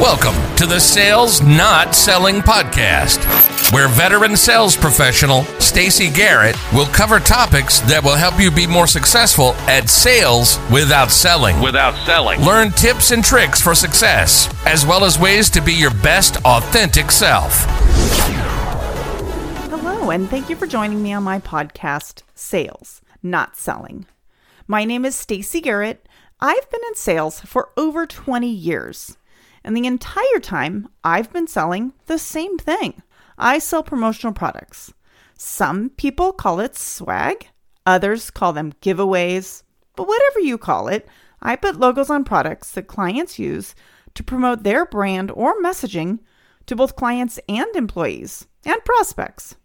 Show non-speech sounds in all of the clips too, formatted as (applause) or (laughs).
Welcome to the Sales Not Selling Podcast, where veteran sales professional Stacy Garrett will cover topics that will help you be more successful at sales without selling. without selling. Learn tips and tricks for success, as well as ways to be your best authentic self. Hello, and thank you for joining me on my podcast, Sales, Not Selling. My name is Stacy Garrett. I've been in sales for over 20 years. And the entire time, I've been selling the same thing. I sell promotional products. Some people call it swag, others call them giveaways, but whatever you call it, I put logos on products that clients use to promote their brand or messaging to both clients and employees and prospects.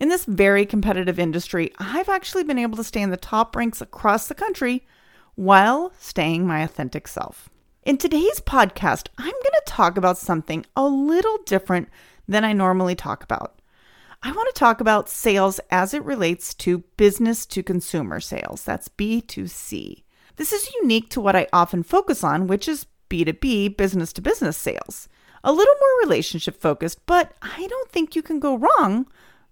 In this very competitive industry, I've actually been able to stay in the top ranks across the country while staying my authentic self. In today's podcast, I'm going to talk about something a little different than I normally talk about. I want to talk about sales as it relates to business to consumer sales. That's B2C. This is unique to what I often focus on, which is B2B, business to business sales. A little more relationship focused, but I don't think you can go wrong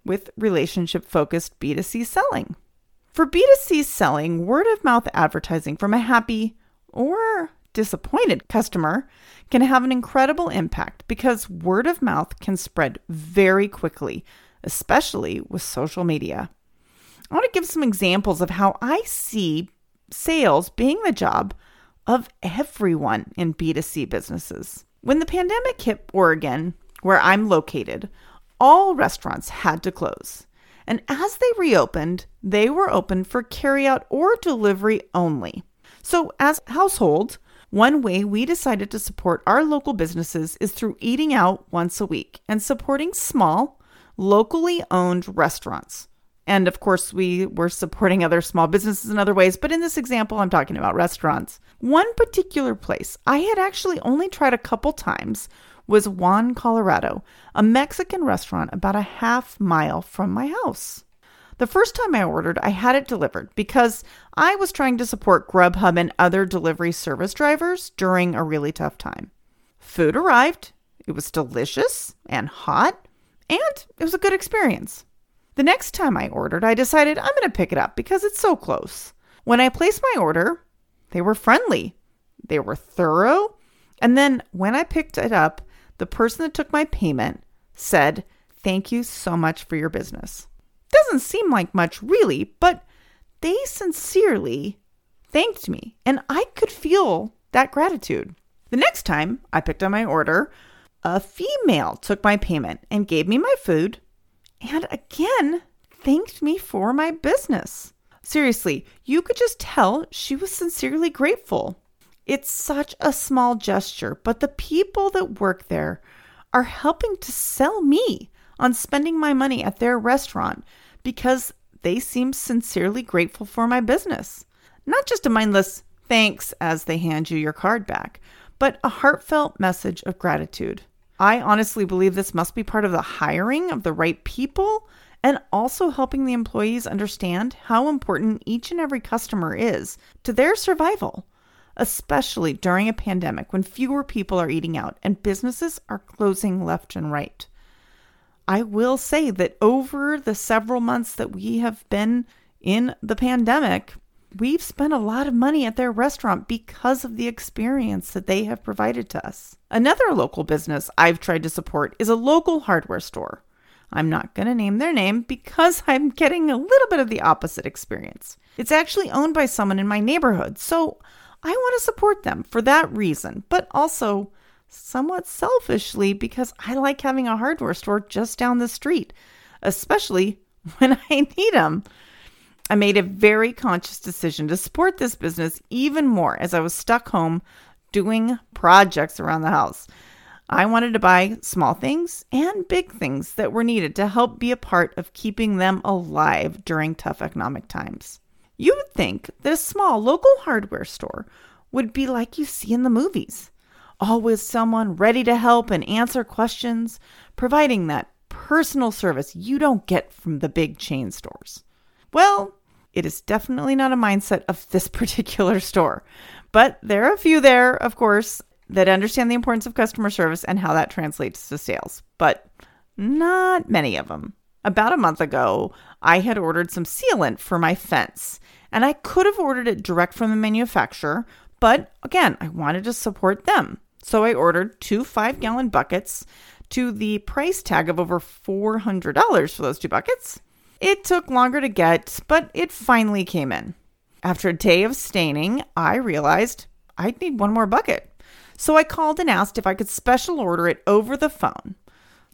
with relationship focused B2C selling. For B2C selling, word of mouth advertising from a happy or disappointed customer can have an incredible impact because word of mouth can spread very quickly, especially with social media. I want to give some examples of how I see sales being the job of everyone in B2C businesses. When the pandemic hit Oregon, where I'm located, all restaurants had to close. And as they reopened, they were open for carryout or delivery only. So, as households, one way we decided to support our local businesses is through eating out once a week and supporting small, locally owned restaurants. And of course, we were supporting other small businesses in other ways, but in this example, I'm talking about restaurants. One particular place I had actually only tried a couple times was Juan, Colorado, a Mexican restaurant about a half mile from my house. The first time I ordered, I had it delivered because I was trying to support Grubhub and other delivery service drivers during a really tough time. Food arrived, it was delicious and hot, and it was a good experience. The next time I ordered, I decided I'm going to pick it up because it's so close. When I placed my order, they were friendly, they were thorough, and then when I picked it up, the person that took my payment said, Thank you so much for your business. Doesn't seem like much, really, but they sincerely thanked me, and I could feel that gratitude. The next time I picked up my order, a female took my payment and gave me my food, and again thanked me for my business. Seriously, you could just tell she was sincerely grateful. It's such a small gesture, but the people that work there are helping to sell me on spending my money at their restaurant because they seem sincerely grateful for my business. Not just a mindless thanks as they hand you your card back, but a heartfelt message of gratitude. I honestly believe this must be part of the hiring of the right people and also helping the employees understand how important each and every customer is to their survival, especially during a pandemic when fewer people are eating out and businesses are closing left and right. I will say that over the several months that we have been in the pandemic, we've spent a lot of money at their restaurant because of the experience that they have provided to us. Another local business I've tried to support is a local hardware store. I'm not going to name their name because (laughs) I'm getting a little bit of the opposite experience. It's actually owned by someone in my neighborhood, so I want to support them for that reason, but also somewhat selfishly because I like having a hardware store just down the street, especially (laughs) when I need them. I made a very conscious decision to support this business even more as I was stuck home doing projects around the house. I wanted to buy small things and big things that were needed to help be a part of keeping them alive during tough economic times. You would think that a small local hardware store would be like you see in the movies always someone ready to help and answer questions, providing that personal service you don't get from the big chain stores. Well, it is definitely not a mindset of this (laughs) particular store, but there are a few there, of course. that understand the importance of customer service and how that translates to sales, but not many of them. About a month ago, I had ordered some sealant for my fence, and I could have ordered it direct from the manufacturer, but again, I wanted to support them. So I ordered two five gallon buckets to the price tag of over $400 for those two buckets. It took longer to get, but it finally came in. After a day of staining, I realized I'd need one more bucket. So I called and asked if I could special order it over the phone.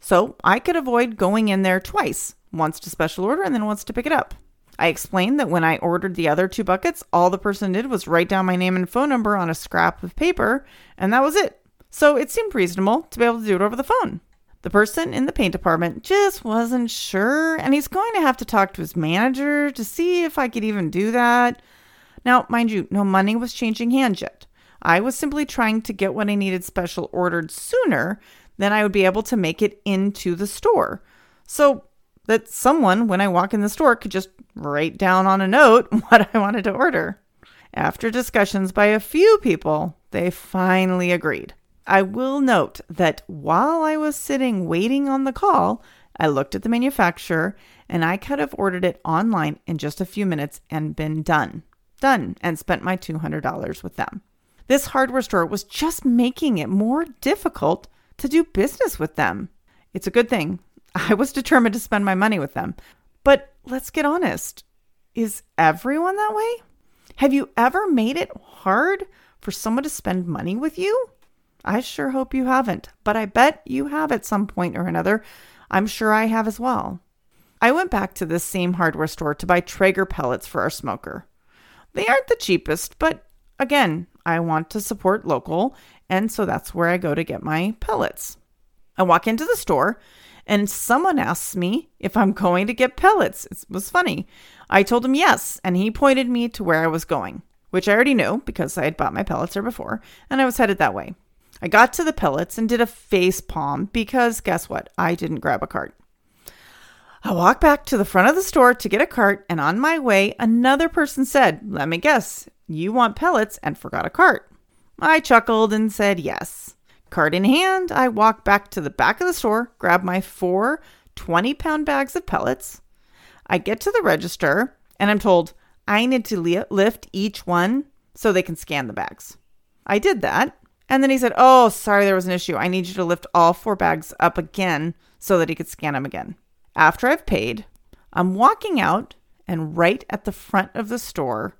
So I could avoid going in there twice once to special order and then once to pick it up. I explained that when I ordered the other two buckets, all the person did was write down my name and phone number on a scrap of paper, and that was it. So it seemed reasonable to be able to do it over the phone. The person in the paint department just wasn't sure, and he's going to have to talk to his manager to see if I could even do that. Now, mind you, no money was changing hands yet. I was simply trying to get what I needed special ordered sooner than I would be able to make it into the store. So that someone, when I walk in the store, could just write down on a note (laughs) what I wanted to order. After discussions by a few people, they finally agreed. I will note that while I was sitting waiting on the call, I looked at the manufacturer and I could have ordered it online in just a few minutes and been done. Done and spent my $200 with them. This hardware store was just making it more difficult to do business with them. It's a good thing. I was determined to spend my money with them. But let's get honest is everyone that way? Have you ever made it hard for someone to spend money with you? I sure hope you haven't, but I bet you have at some point or another. I'm sure I have as well. I went back to this same hardware store to buy Traeger pellets for our smoker. They aren't the cheapest, but again, I want to support local, and so that's where I go to get my pellets. I walk into the store and someone asked me if I'm going to get pellets. It was funny. I told him yes, and he pointed me to where I was going, which I already knew because I had bought my pellets there before, and I was headed that way. I got to the pellets and did a face palm because guess what? I didn't grab a cart. I walked back to the front of the store to get a cart, and on my way, another person said, Let me guess, you want pellets and forgot a cart. I chuckled and said yes. Cart in hand, I walk back to the back of the store, grab my four 20 pound bags of pellets. I get to the register and I'm told I need to li- lift each one so they can scan the bags. I did that. And then he said, Oh, sorry, there was an issue. I need you to lift all four bags up again so that he could scan them again. After I've paid, I'm walking out, and right at the front of the store,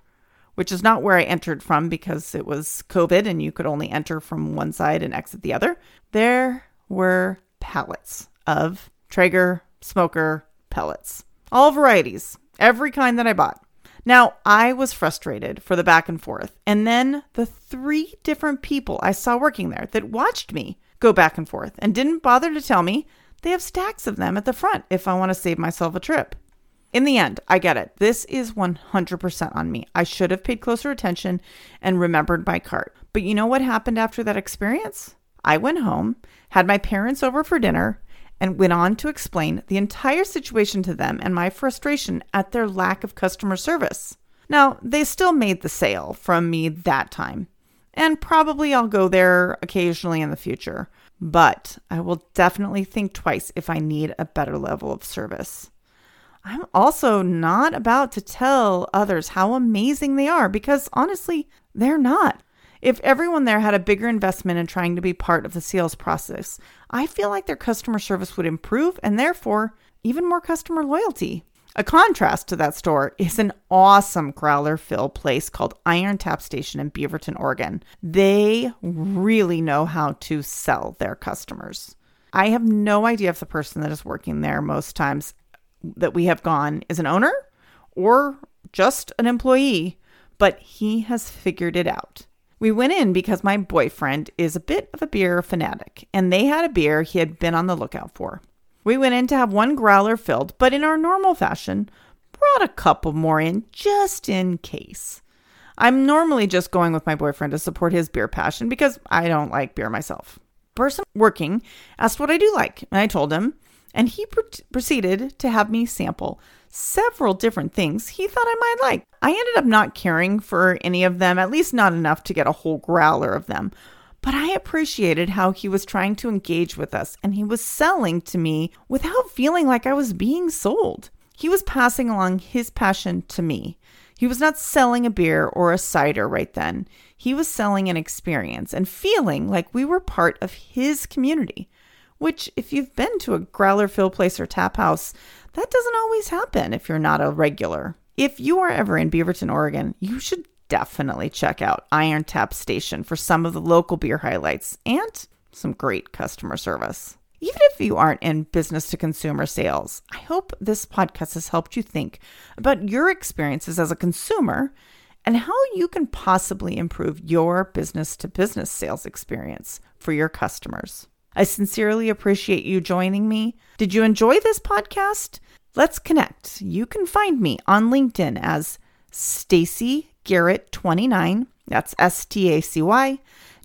which is not where I entered from because it was COVID and you could only enter from one side and exit the other. There were pallets of Traeger smoker pellets, all varieties, every kind that I bought. Now, I was frustrated for the back and forth. And then the three different people I saw working there that watched me go back and forth and didn't bother to tell me they have stacks of them at the front if I want to save myself a trip. In the end, I get it. This is 100% on me. I should have paid closer attention and remembered my cart. But you know what happened after that experience? I went home, had my parents over for dinner, and went on to explain the entire situation to them and my frustration at their lack of customer service. Now, they still made the sale from me that time, and probably I'll go there occasionally in the future, but I will definitely think twice if I need a better level of service. I'm also not about to tell others how amazing they are because honestly, they're not. If everyone there had a bigger investment in trying to be part of the sales process, I feel like their customer service would improve and therefore even more customer loyalty. A contrast to that store is an awesome growler fill place called Iron Tap Station in Beaverton, Oregon. They really know how to sell their customers. I have no idea if the person that is working there most times that we have gone is an owner or just an employee, but he has figured it out. We went in because my boyfriend is a bit of a beer fanatic, and they had a beer he had been on the lookout for. We went in to have one growler filled, but in our normal fashion, brought a couple more in just in case. I'm normally just going with my boyfriend to support his beer passion because I don't like beer myself. Person working asked what I do like, and I told him, and he pr- proceeded to have me sample several different things he thought I might like. I ended up not caring for any of them, at least not enough to get a whole growler of them. But I appreciated how he was trying to engage with us and he was selling to me without feeling like I was being sold. He was passing along his passion to me. He was not selling a beer or a cider right then. He was selling an experience and feeling like we were part of his community, which, if you've been to a growler fill place or tap house, that doesn't always happen if you're not a regular. If you are ever in Beaverton, Oregon, you should definitely check out Iron Tap Station for some of the local beer highlights and some great customer service. Even if you aren't in business to consumer sales, I hope this podcast has helped you think about your experiences as a consumer and how you can possibly improve your business to business sales experience for your customers. I sincerely appreciate you joining me. Did you enjoy this podcast? Let's connect. You can find me on LinkedIn as Stacy Garrett 29. That's S T A C Y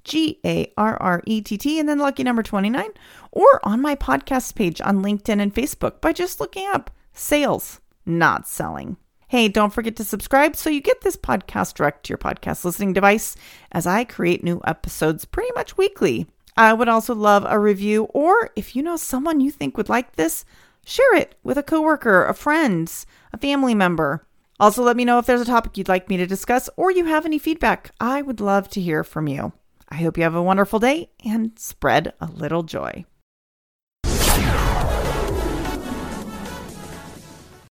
G A R R E T T, and then lucky number 29, or on my podcast page on LinkedIn and Facebook by just looking up sales, not selling. Hey, don't forget to subscribe so you get this podcast direct to your podcast listening device as I create new episodes pretty much weekly. I would also love a review, or if you know someone you think would like this, share it with a coworker, a friend, a family member. Also, let me know if there's a topic you'd like me to discuss or you have any feedback. I would love to hear from you. I hope you have a wonderful day and spread a little joy.